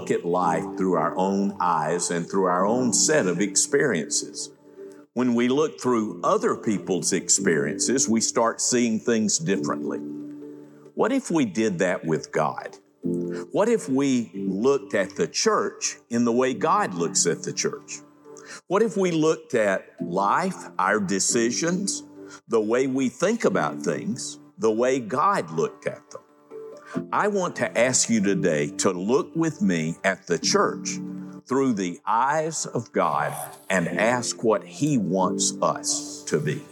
look at life through our own eyes and through our own set of experiences. When we look through other people's experiences, we start seeing things differently. What if we did that with God? What if we looked at the church in the way God looks at the church? What if we looked at life, our decisions, the way we think about things, the way God looked at them? I want to ask you today to look with me at the church through the eyes of God and ask what He wants us to be.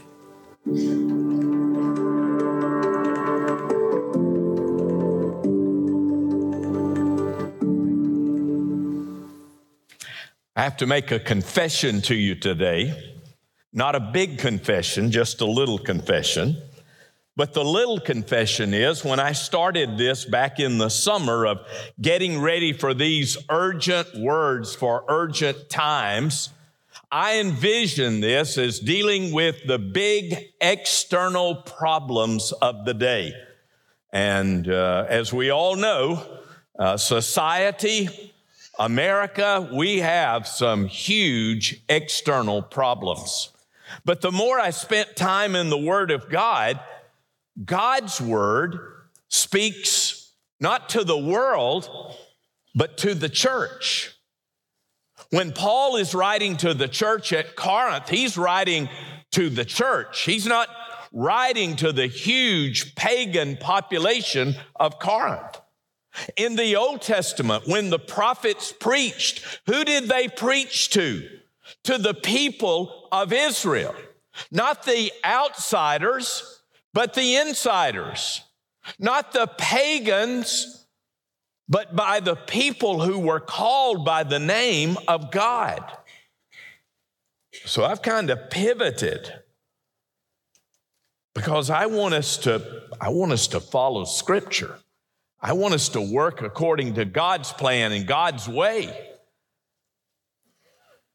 I have to make a confession to you today. Not a big confession, just a little confession. But the little confession is when I started this back in the summer of getting ready for these urgent words for urgent times, I envision this as dealing with the big external problems of the day. And uh, as we all know, uh, society, America, we have some huge external problems. But the more I spent time in the Word of God, God's word speaks not to the world, but to the church. When Paul is writing to the church at Corinth, he's writing to the church. He's not writing to the huge pagan population of Corinth. In the Old Testament, when the prophets preached, who did they preach to? To the people of Israel, not the outsiders, but the insiders, not the pagans, but by the people who were called by the name of God. So I've kind of pivoted because I want us to I want us to follow scripture. I want us to work according to God's plan and God's way.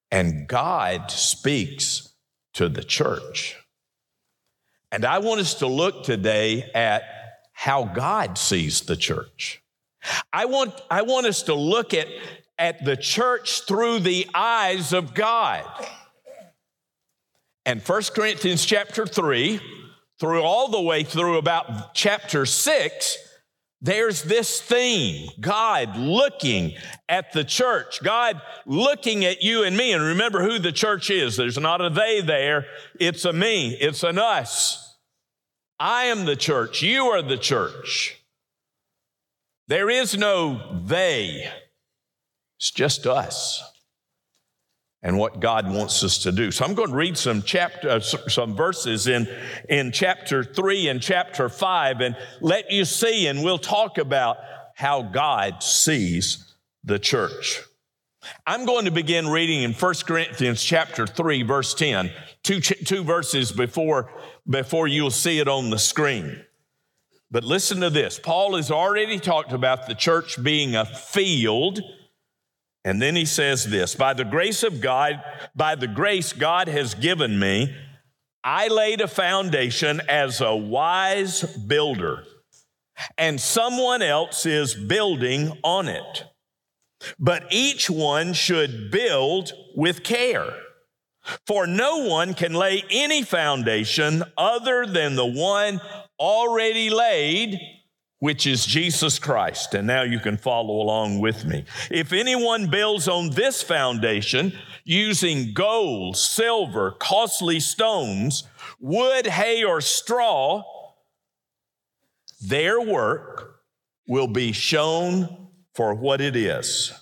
And God speaks to the church. And I want us to look today at how God sees the church. I want, I want us to look at, at the church through the eyes of God. And 1 Corinthians chapter 3, through all the way through about chapter 6, there's this theme God looking at the church, God looking at you and me. And remember who the church is. There's not a they there, it's a me, it's an us. I am the church. You are the church. There is no they, it's just us and what God wants us to do. So I'm going to read some chapter, uh, some verses in, in chapter three and chapter five and let you see, and we'll talk about how God sees the church. I'm going to begin reading in 1 Corinthians chapter 3 verse 10, two, two verses before before you'll see it on the screen. But listen to this. Paul has already talked about the church being a field. And then he says this By the grace of God, by the grace God has given me, I laid a foundation as a wise builder, and someone else is building on it. But each one should build with care. For no one can lay any foundation other than the one already laid, which is Jesus Christ. And now you can follow along with me. If anyone builds on this foundation using gold, silver, costly stones, wood, hay, or straw, their work will be shown for what it is.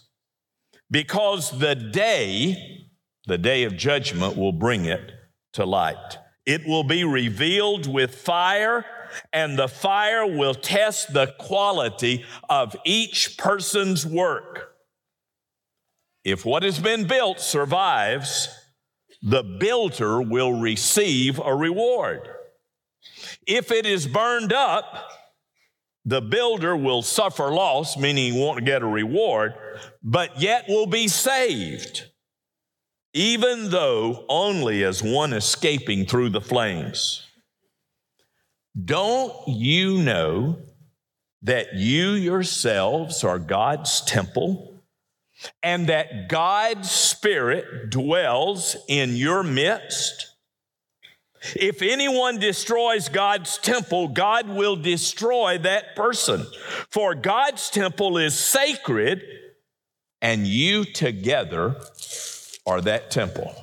Because the day the day of judgment will bring it to light. It will be revealed with fire, and the fire will test the quality of each person's work. If what has been built survives, the builder will receive a reward. If it is burned up, the builder will suffer loss, meaning he won't get a reward, but yet will be saved even though only as one escaping through the flames. Don't you know that you yourselves are God's temple and that God's Spirit dwells in your midst? If anyone destroys God's temple, God will destroy that person. For God's temple is sacred, and you together are that temple.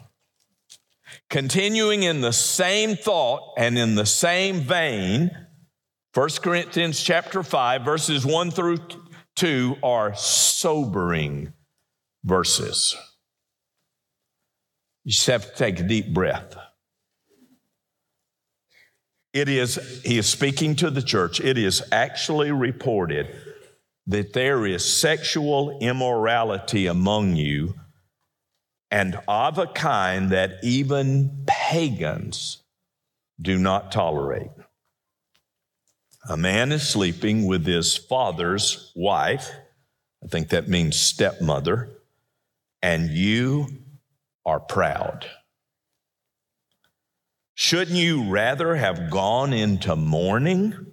Continuing in the same thought and in the same vein, 1 Corinthians chapter 5 verses 1 through 2 are sobering verses. You just have to take a deep breath. It is, he is speaking to the church. It is actually reported that there is sexual immorality among you and of a kind that even pagans do not tolerate. A man is sleeping with his father's wife. I think that means stepmother. And you are proud. Shouldn't you rather have gone into mourning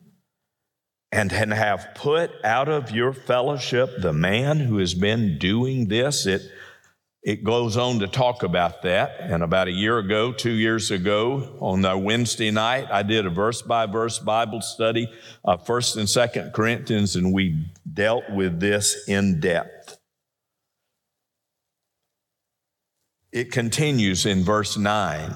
and have put out of your fellowship the man who has been doing this? It it goes on to talk about that. And about a year ago, two years ago, on a Wednesday night, I did a verse by verse Bible study of 1st and 2nd Corinthians, and we dealt with this in depth. It continues in verse 9.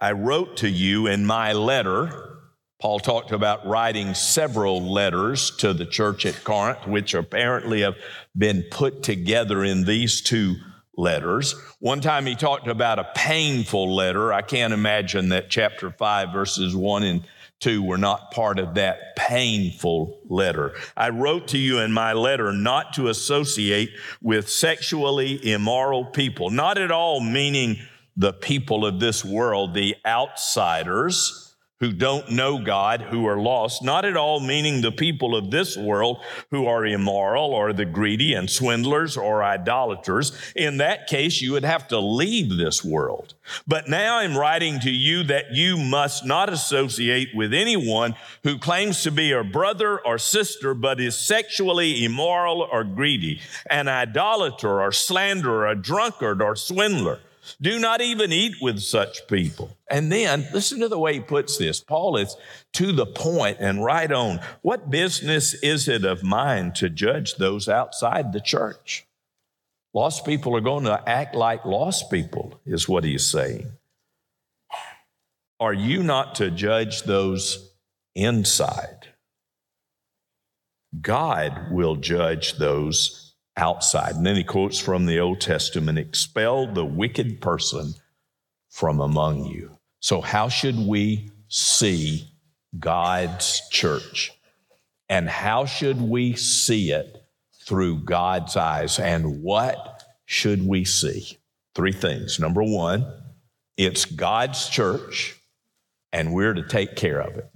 I wrote to you in my letter. Paul talked about writing several letters to the church at Corinth, which apparently have been put together in these two letters. One time he talked about a painful letter. I can't imagine that chapter 5, verses 1 and 2 were not part of that painful letter. I wrote to you in my letter not to associate with sexually immoral people, not at all meaning the people of this world, the outsiders who don't know God, who are lost, not at all meaning the people of this world who are immoral or the greedy and swindlers or idolaters. In that case, you would have to leave this world. But now I'm writing to you that you must not associate with anyone who claims to be a brother or sister, but is sexually immoral or greedy, an idolater or slanderer, a drunkard or swindler. Do not even eat with such people. And then listen to the way he puts this. Paul is to the point and right on. What business is it of mine to judge those outside the church? Lost people are going to act like lost people, is what he's saying. Are you not to judge those inside? God will judge those outside. And then he quotes from the Old Testament expel the wicked person from among you. So, how should we see God's church? And how should we see it through God's eyes? And what should we see? Three things. Number one, it's God's church, and we're to take care of it.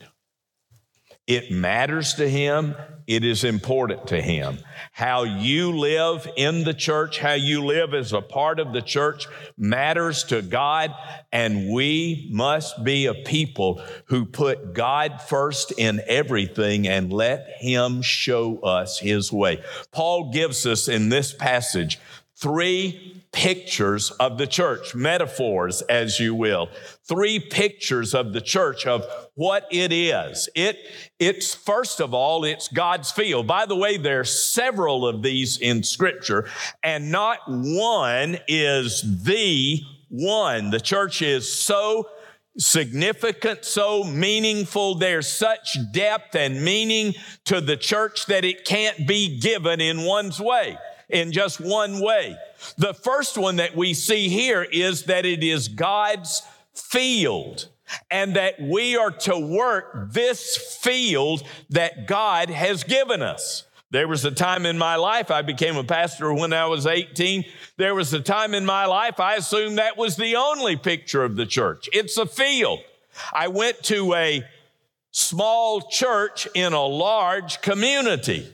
It matters to him. It is important to him. How you live in the church, how you live as a part of the church matters to God. And we must be a people who put God first in everything and let him show us his way. Paul gives us in this passage three pictures of the church, metaphors, as you will. Three pictures of the church of what it is. It, it's first of all, it's God's field. By the way, there are several of these in scripture, and not one is the one. The church is so significant, so meaningful. There's such depth and meaning to the church that it can't be given in one's way in just one way. The first one that we see here is that it is God's field and that we are to work this field that God has given us. There was a time in my life, I became a pastor when I was 18. There was a time in my life, I assumed that was the only picture of the church. It's a field. I went to a small church in a large community.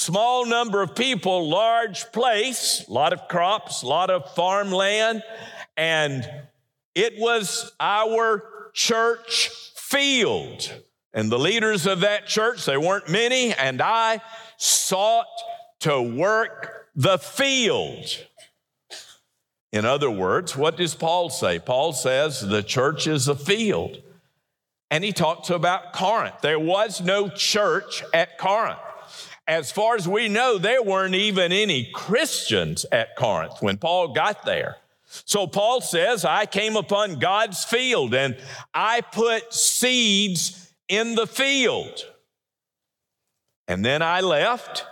Small number of people, large place, a lot of crops, a lot of farmland, and it was our church field. And the leaders of that church, they weren't many, and I sought to work the field. In other words, what does Paul say? Paul says the church is a field. And he talks about Corinth. There was no church at Corinth. As far as we know, there weren't even any Christians at Corinth when Paul got there. So Paul says, I came upon God's field and I put seeds in the field. And then I left,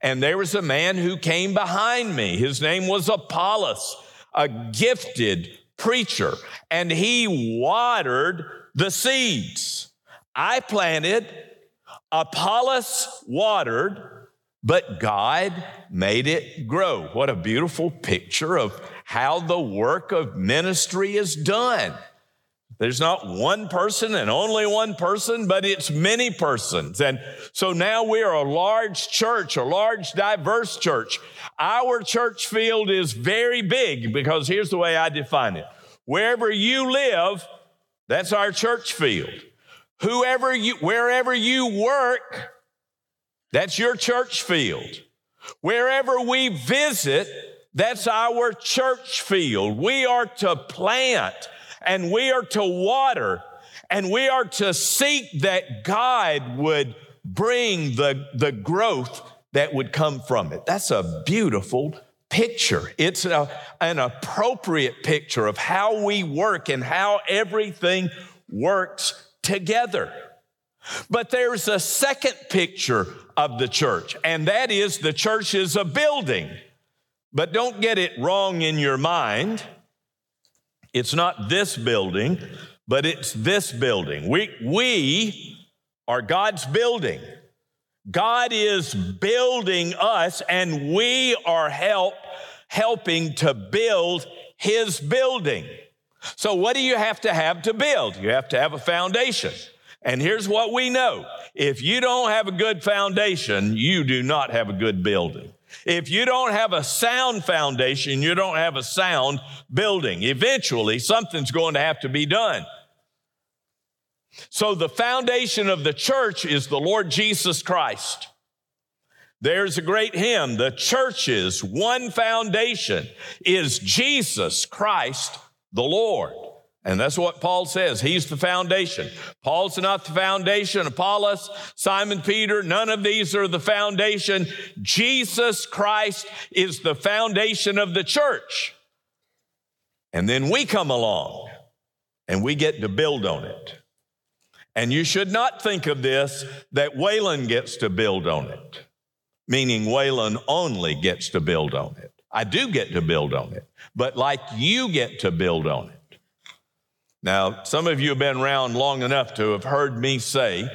and there was a man who came behind me. His name was Apollos, a gifted preacher, and he watered the seeds. I planted, Apollos watered, but God made it grow. What a beautiful picture of how the work of ministry is done. There's not one person and only one person, but it's many persons. And so now we are a large church, a large, diverse church. Our church field is very big because here's the way I define it wherever you live, that's our church field. Whoever you, wherever you work, that's your church field. Wherever we visit, that's our church field. We are to plant and we are to water and we are to seek that God would bring the, the growth that would come from it. That's a beautiful picture. It's a, an appropriate picture of how we work and how everything works together. But there's a second picture of the church, and that is the church is a building. But don't get it wrong in your mind. It's not this building, but it's this building. We, we are God's building. God is building us, and we are help, helping to build His building. So, what do you have to have to build? You have to have a foundation. And here's what we know if you don't have a good foundation, you do not have a good building. If you don't have a sound foundation, you don't have a sound building. Eventually, something's going to have to be done. So, the foundation of the church is the Lord Jesus Christ. There's a great hymn. The church's one foundation is Jesus Christ the Lord. And that's what Paul says. He's the foundation. Paul's not the foundation. Apollos, Simon Peter, none of these are the foundation. Jesus Christ is the foundation of the church. And then we come along and we get to build on it. And you should not think of this that Waylon gets to build on it, meaning Waylon only gets to build on it. I do get to build on it, but like you get to build on it. Now, some of you have been around long enough to have heard me say,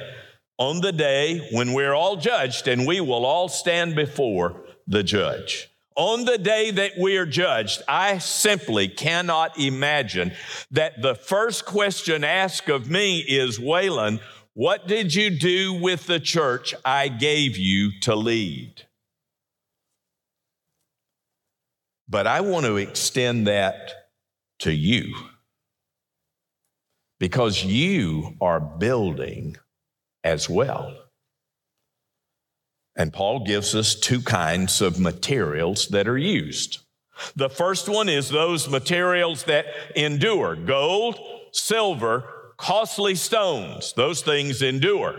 on the day when we're all judged and we will all stand before the judge. On the day that we are judged, I simply cannot imagine that the first question asked of me is, Waylon, what did you do with the church I gave you to lead? But I want to extend that to you because you are building as well. And Paul gives us two kinds of materials that are used. The first one is those materials that endure gold, silver, costly stones. Those things endure.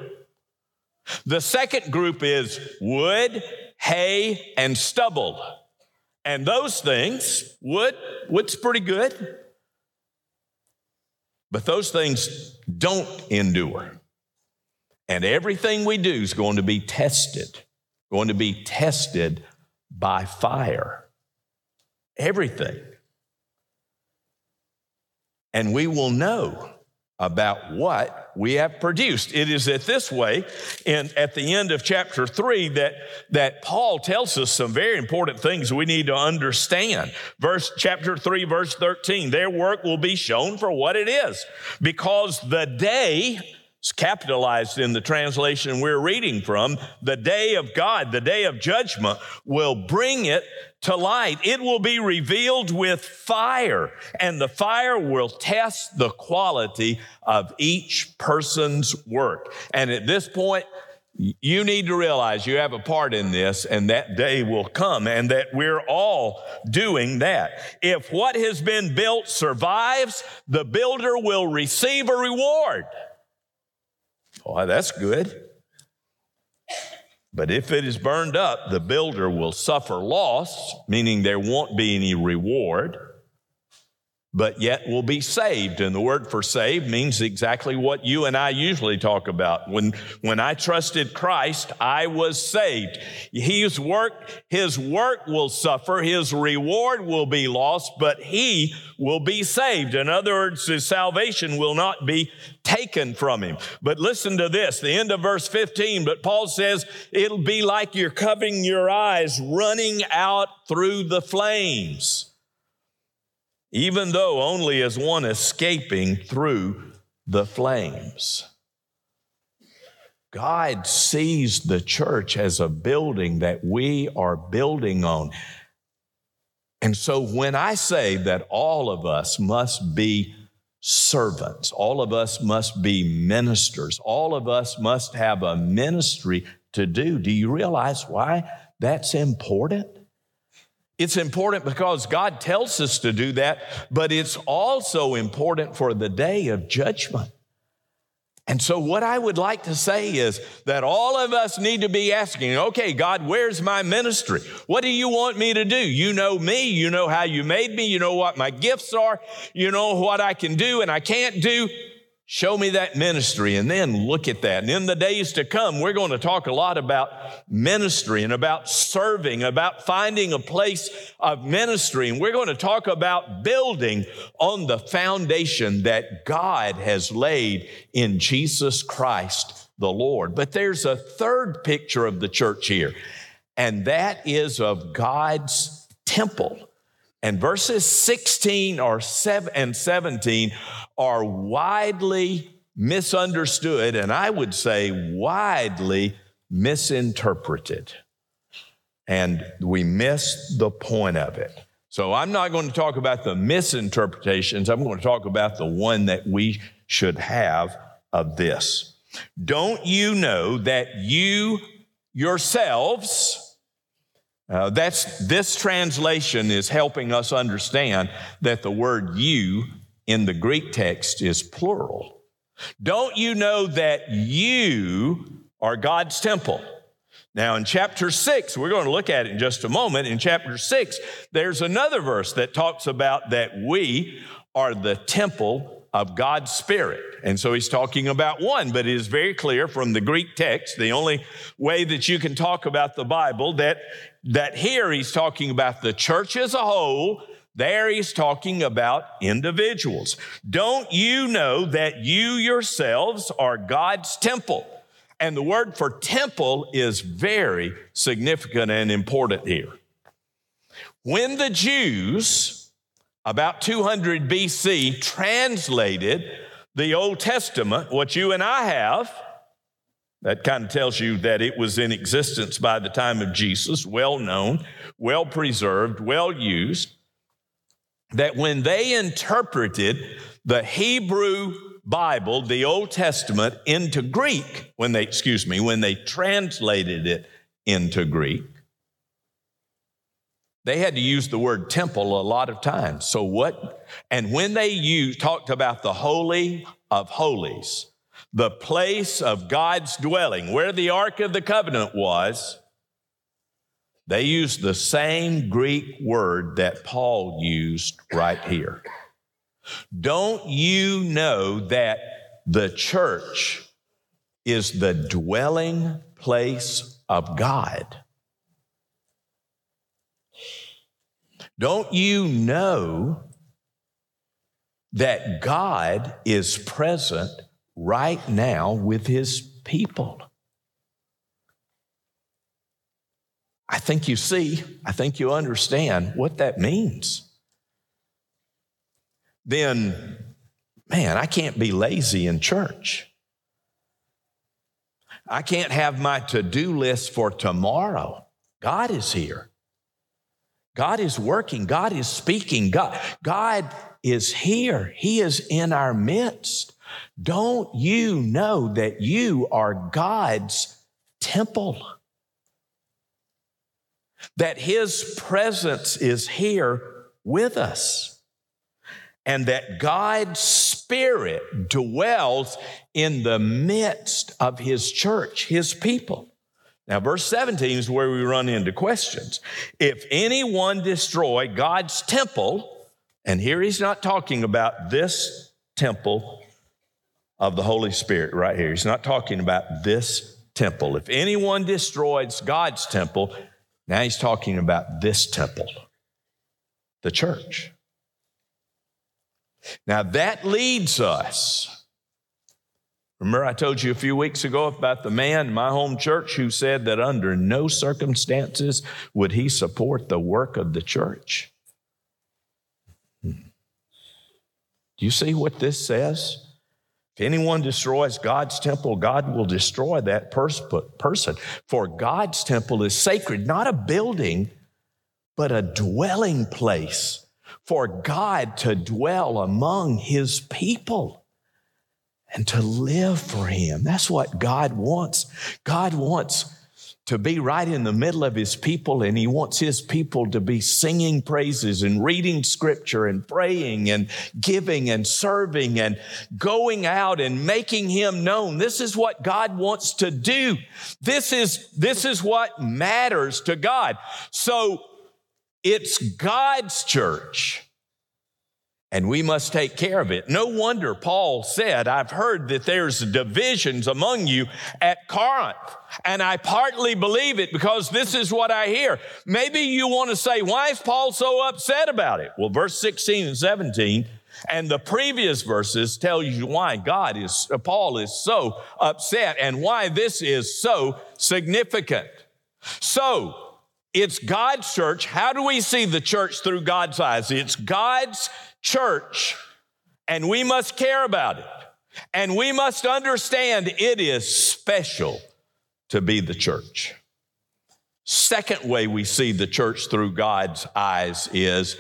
The second group is wood, hay, and stubble. And those things, wood, wood's pretty good. But those things don't endure. And everything we do is going to be tested, going to be tested by fire. Everything. And we will know about what we have produced. It is at this way, and at the end of chapter three, that, that Paul tells us some very important things we need to understand. Verse chapter three, verse 13, their work will be shown for what it is, because the day it's capitalized in the translation we're reading from. The day of God, the day of judgment will bring it to light. It will be revealed with fire, and the fire will test the quality of each person's work. And at this point, You need to realize you have a part in this, and that day will come, and that we're all doing that. If what has been built survives, the builder will receive a reward. Why, that's good. But if it is burned up, the builder will suffer loss, meaning there won't be any reward but yet will be saved. And the word for saved means exactly what you and I usually talk about. When, when I trusted Christ, I was saved. His work, his work will suffer, his reward will be lost, but he will be saved. In other words, his salvation will not be taken from him. But listen to this, the end of verse 15, but Paul says it'll be like you're covering your eyes running out through the flames even though only as one escaping through the flames. God sees the church as a building that we are building on. And so when I say that all of us must be servants, all of us must be ministers, all of us must have a ministry to do, do you realize why that's important? It's important because God tells us to do that, but it's also important for the day of judgment. And so, what I would like to say is that all of us need to be asking, okay, God, where's my ministry? What do you want me to do? You know me. You know how you made me. You know what my gifts are. You know what I can do and I can't do. Show me that ministry and then look at that. And in the days to come, we're going to talk a lot about ministry and about serving, about finding a place of ministry. And we're going to talk about building on the foundation that God has laid in Jesus Christ the Lord. But there's a third picture of the church here, and that is of God's temple. And verses 16 or 7 and 17 are widely misunderstood, and I would say widely misinterpreted. And we miss the point of it. So I'm not going to talk about the misinterpretations. I'm going to talk about the one that we should have of this. Don't you know that you yourselves, uh, that's this translation is helping us understand that the word you in the Greek text is plural. Don't you know that you are God's temple? Now, in chapter six, we're going to look at it in just a moment. In chapter six, there's another verse that talks about that we are the temple of God's Spirit. And so he's talking about one, but it is very clear from the Greek text, the only way that you can talk about the Bible, that, that here he's talking about the church as a whole. There he's talking about individuals. Don't you know that you yourselves are God's temple? And the word for temple is very significant and important here. When the Jews, about 200 BC, translated the Old Testament, what you and I have. That kind of tells you that it was in existence by the time of Jesus, well known, well preserved, well used. That when they interpreted the Hebrew Bible, the Old Testament, into Greek, when they, excuse me, when they translated it into Greek, they had to use the word temple a lot of times. So what? And when they used, talked about the holy of holies, the place of God's dwelling, where the Ark of the Covenant was, they used the same Greek word that Paul used right here. Don't you know that the church is the dwelling place of God? Don't you know that God is present right now with his people? I think you see, I think you understand what that means. Then, man, I can't be lazy in church. I can't have my to do list for tomorrow. God is here. God is working. God is speaking. God, God is here. He is in our midst. Don't you know that you are God's temple. That his presence is here with us. And that God's Spirit dwells in the midst of his church, his people. Now, verse 17 is where we run into questions. If anyone destroy God's temple, and here he's not talking about this temple of the Holy Spirit right here. He's not talking about this temple. If anyone destroys God's temple, now he's talking about this temple, the church. Now that leads us Remember, I told you a few weeks ago about the man in my home church who said that under no circumstances would he support the work of the church. Hmm. Do you see what this says? If anyone destroys God's temple, God will destroy that pers- person. For God's temple is sacred, not a building, but a dwelling place for God to dwell among his people and to live for Him. That's what God wants. God wants to be right in the middle of His people, and He wants His people to be singing praises and reading scripture and praying and giving and serving and going out and making Him known. This is what God wants to do. This is, this is what matters to God. So it's God's church and we must take care of it. No wonder Paul said, I've heard that there's divisions among you at Corinth. And I partly believe it because this is what I hear. Maybe you want to say, why is Paul so upset about it? Well, verse 16 and 17 and the previous verses tell you why God is, Paul is so upset and why this is so significant. So, it's God's church. How do we see the church through God's eyes? It's God's church, and we must care about it. And we must understand it is special to be the church. Second way we see the church through God's eyes is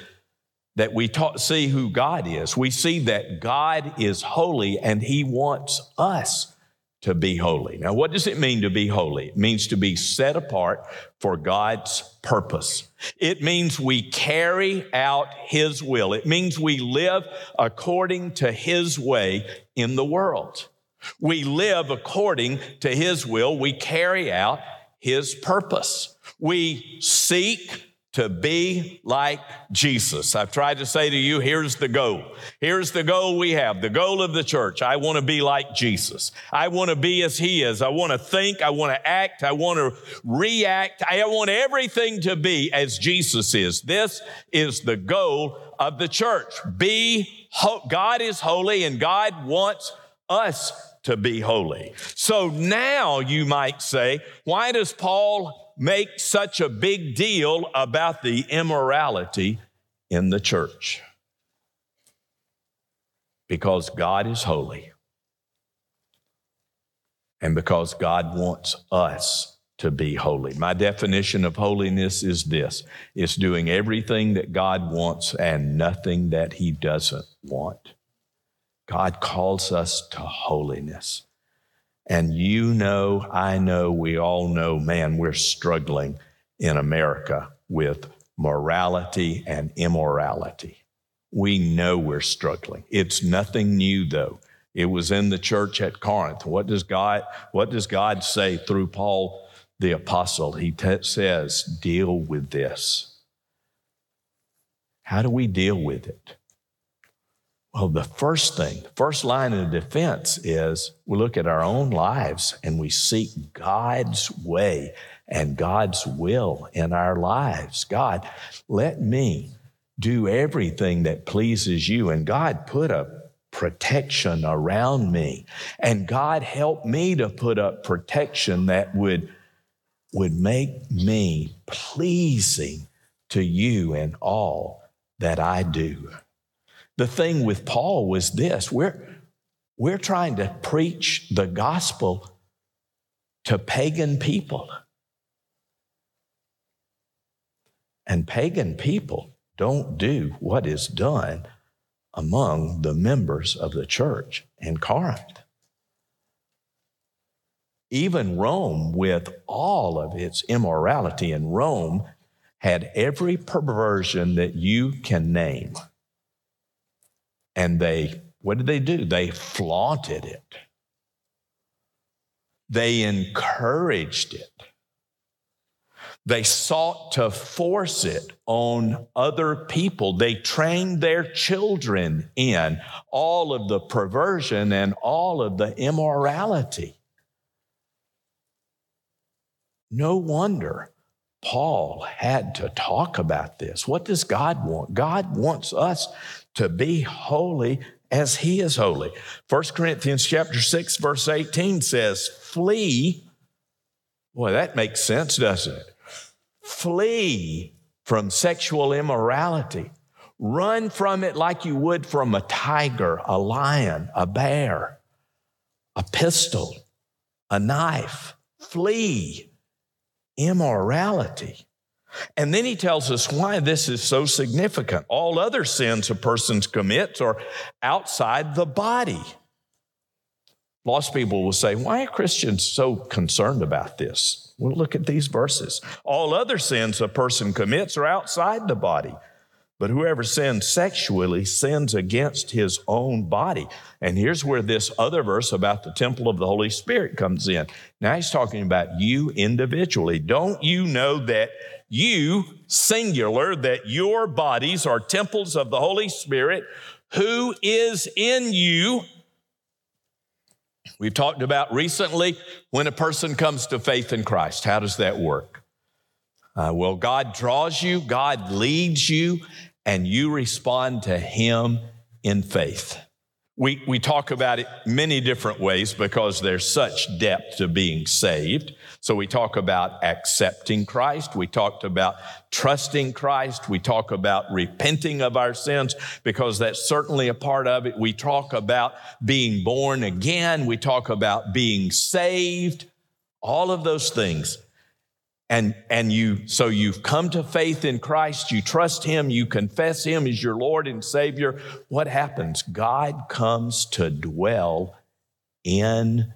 that we see who God is. We see that God is holy and He wants us to be holy. Now, what does it mean to be holy? It means to be set apart for God's purpose. It means we carry out His will. It means we live according to His way in the world. We live according to His will. We carry out His purpose. We seek to be like Jesus. I've tried to say to you, here's the goal. Here's the goal we have, the goal of the church. I want to be like Jesus. I want to be as he is. I want to think. I want to act. I want to react. I want everything to be as Jesus is. This is the goal of the church. Be, God is holy and God wants us to be holy. So now you might say, why does Paul make such a big deal about the immorality in the church? Because God is holy. And because God wants us to be holy. My definition of holiness is this it's doing everything that God wants and nothing that He doesn't want. God calls us to holiness. And you know, I know, we all know, man, we're struggling in America with morality and immorality. We know we're struggling. It's nothing new though. It was in the church at Corinth. What does God, what does God say through Paul the apostle? He t- says, deal with this. How do we deal with it? Well, the first thing, the first line of defense is we look at our own lives and we seek God's way and God's will in our lives. God, let me do everything that pleases you. And God put a protection around me. And God help me to put up protection that would, would make me pleasing to you in all that I do. The thing with Paul was this we're, we're trying to preach the gospel to pagan people. And pagan people don't do what is done among the members of the church in Corinth. even Rome, with all of its immorality, and Rome had every perversion that you can name. And they, what did they do? They flaunted it, they encouraged it. They sought to force it on other people. They trained their children in all of the perversion and all of the immorality. No wonder Paul had to talk about this. What does God want? God wants us to be holy as he is holy. 1 Corinthians chapter 6 verse 18 says, "Flee." Boy, that makes sense, doesn't it? Flee from sexual immorality. Run from it like you would from a tiger, a lion, a bear, a pistol, a knife. Flee immorality. And then he tells us why this is so significant. All other sins a person commits are outside the body. Lost people will say, Why are Christians so concerned about this? Well, look at these verses. All other sins a person commits are outside the body. But whoever sins sexually sins against his own body. And here's where this other verse about the temple of the Holy Spirit comes in. Now he's talking about you individually. Don't you know that you, singular, that your bodies are temples of the Holy Spirit who is in you? We've talked about recently when a person comes to faith in Christ. How does that work? Uh, well, God draws you, God leads you, and you respond to Him in faith. We, we talk about it many different ways because there's such depth to being saved. So we talk about accepting Christ. We talked about trusting Christ. We talk about repenting of our sins because that's certainly a part of it. We talk about being born again. We talk about being saved. All of those things and and you so you've come to faith in Christ you trust him you confess him as your lord and savior. What happens? God comes to dwell in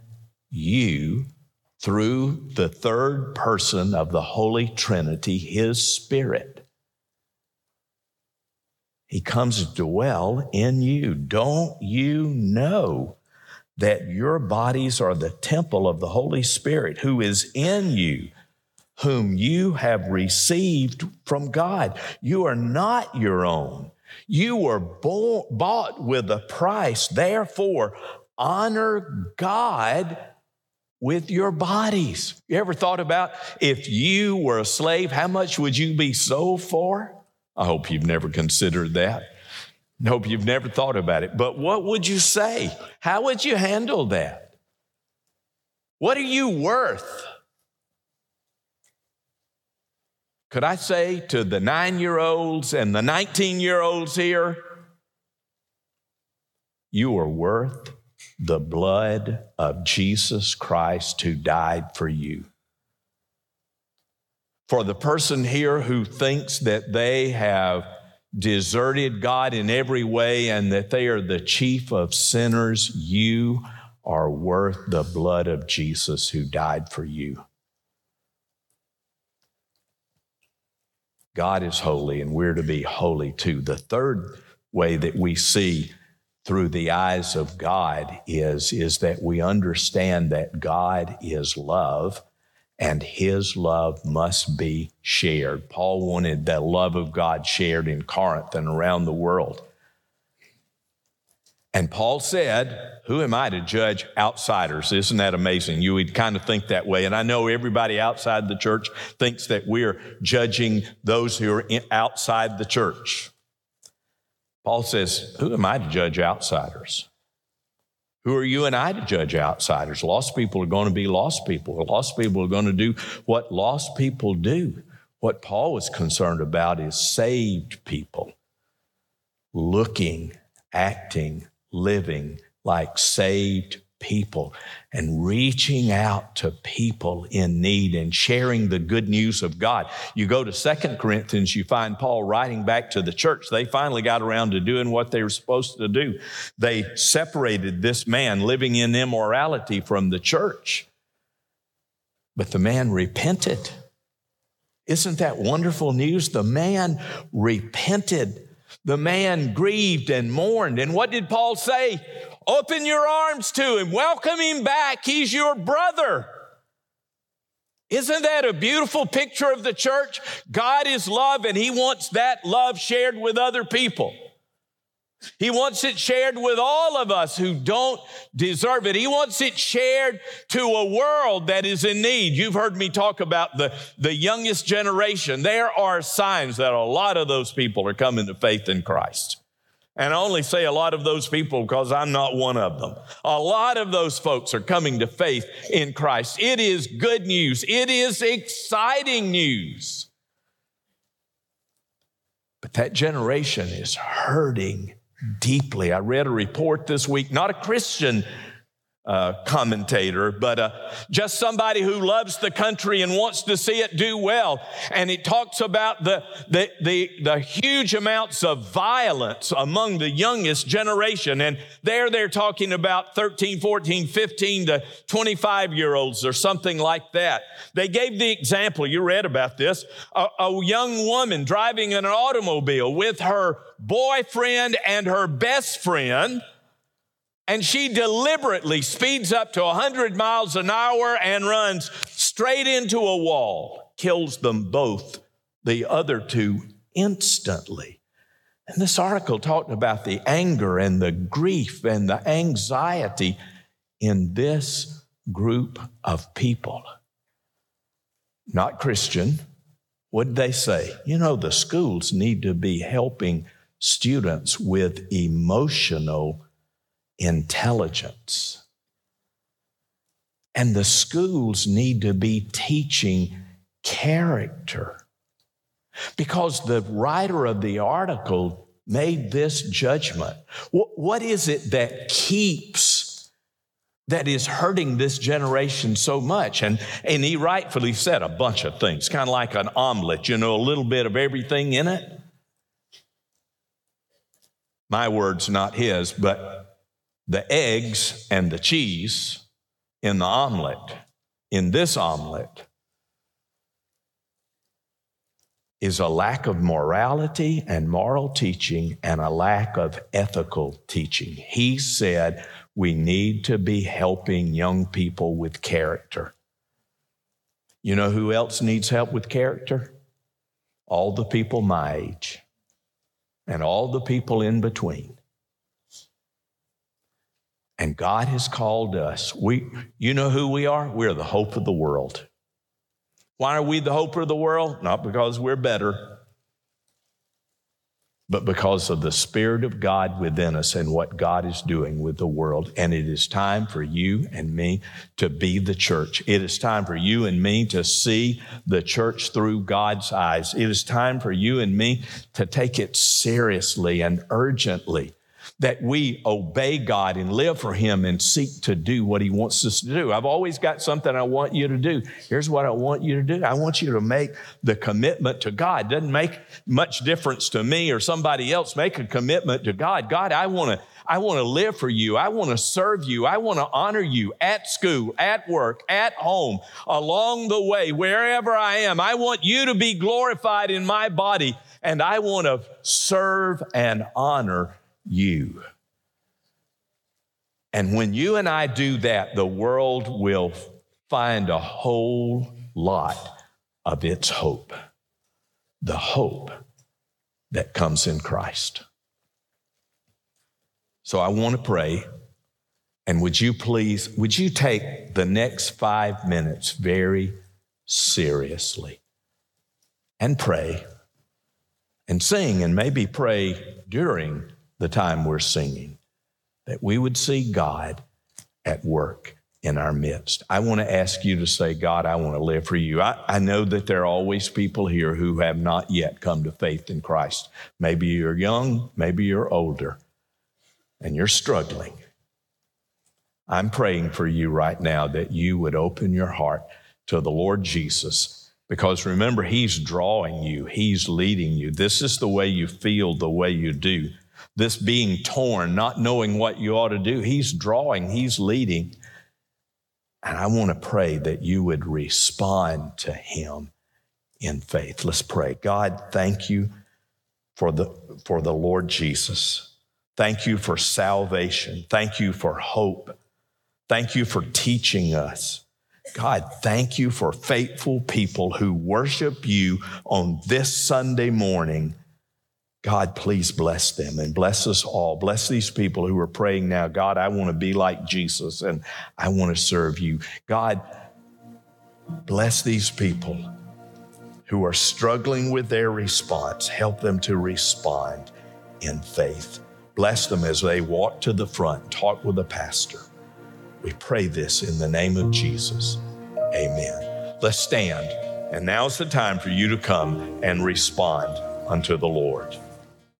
you through the third person of the holy trinity his spirit. He comes to dwell in you. Don't you know that your bodies are the temple of the holy spirit who is in you whom you have received from God. You are not your own. You were bought with a price. Therefore, honor God with your bodies. You ever thought about if you were a slave, how much would you be sold for? I hope you've never considered that. I hope you've never thought about it. But what would you say? How would you handle that? What are you worth? Could I say to the nine year olds and the 19 year olds here, you are worth the blood of Jesus Christ who died for you. For the person here who thinks that they have deserted God in every way and that they are the chief of sinners, you are worth the blood of Jesus who died for you. God is holy and we're to be holy too. The third way that we see through the eyes of God is, is that we understand that God is love and his love must be shared. Paul wanted the love of God shared in Corinth and around the world. And Paul said, Who am I to judge outsiders? Isn't that amazing? You would kind of think that way. And I know everybody outside the church thinks that we're judging those who are outside the church. Paul says, Who am I to judge outsiders? Who are you and I to judge outsiders? Lost people are going to be lost people. Lost people are going to do what lost people do. What Paul was concerned about is saved people looking, acting, living like saved people and reaching out to people in need and sharing the good news of God. You go to Second Corinthians, you find Paul writing back to the church. They finally got around to doing what they were supposed to do. They separated this man living in immorality from the church. But the man repented. Isn't that wonderful news? The man repented. The man grieved and mourned. And what did Paul say? Open your arms to him, welcome him back. He's your brother. Isn't that a beautiful picture of the church? God is love and he wants that love shared with other people. He wants it shared with all of us who don't deserve it. He wants it shared to a world that is in need. You've heard me talk about the, the youngest generation. There are signs that a lot of those people are coming to faith in Christ. And I only say a lot of those people because I'm not one of them. A lot of those folks are coming to faith in Christ. It is good news. It is exciting news. But that generation is hurting deeply. I read a report this week, not a Christian uh, commentator, but uh, just somebody who loves the country and wants to see it do well. And he talks about the, the, the, the huge amounts of violence among the youngest generation. And there they're talking about 13, 14, 15 to 25 year olds or something like that. They gave the example, you read about this, a, a young woman driving an automobile with her boyfriend and her best friend and she deliberately speeds up to 100 miles an hour and runs straight into a wall, kills them both, the other two instantly. And this article talked about the anger and the grief and the anxiety in this group of people. Not Christian. What did they say? You know, the schools need to be helping students with emotional intelligence. And the schools need to be teaching character. Because the writer of the article made this judgment. What is it that keeps, that is hurting this generation so much? And, and he rightfully said a bunch of things, kind of like an omelet, you know, a little bit of everything in it. My words, not his, but the eggs and the cheese in the omelet, in this omelet, is a lack of morality and moral teaching and a lack of ethical teaching. He said we need to be helping young people with character. You know who else needs help with character? All the people my age and all the people in between. And God has called us. We, you know who we are? We're the hope of the world. Why are we the hope of the world? Not because we're better, but because of the Spirit of God within us and what God is doing with the world. And it is time for you and me to be the church. It is time for you and me to see the church through God's eyes. It is time for you and me to take it seriously and urgently that we obey God and live for Him and seek to do what He wants us to do. I've always got something I want you to do. Here's what I want you to do I want you to make the commitment to God. Doesn't make much difference to me or somebody else. Make a commitment to God. God, I want to. I want to live for you. I want to serve you. I want to honor you at school, at work, at home, along the way, wherever I am. I want you to be glorified in my body, and I want to serve and honor you. And when you and I do that, the world will find a whole lot of its hope. The hope that comes in Christ. So I want to pray. And would you please, would you take the next five minutes very seriously and pray and sing and maybe pray during the time we're singing, that we would see God at work in our midst. I want to ask you to say, God, I want to live for you. I, I, know that there are always people here who have not yet come to faith in Christ. Maybe you're young, maybe you're older, and you're struggling. I'm praying for you right now that you would open your heart to the Lord Jesus. Because remember, He's drawing you, He's leading you. This is the way you feel, the way you do this being torn, not knowing what you ought to do. He's drawing, He's leading. And I want to pray that you would respond to him in faith. Let's pray. God, thank you for the, for the Lord Jesus. Thank you for salvation. Thank you for hope. Thank you for teaching us. God, thank you for faithful people who worship you on this Sunday morning. God, please bless them and bless us all. Bless these people who are praying now. God, I want to be like Jesus and I want to serve you. God, bless these people who are struggling with their response. Help them to respond in faith. Bless them as they walk to the front, talk with the pastor. We pray this in the name of Jesus. Amen. Let's stand. And now's the time for you to come and respond unto the Lord.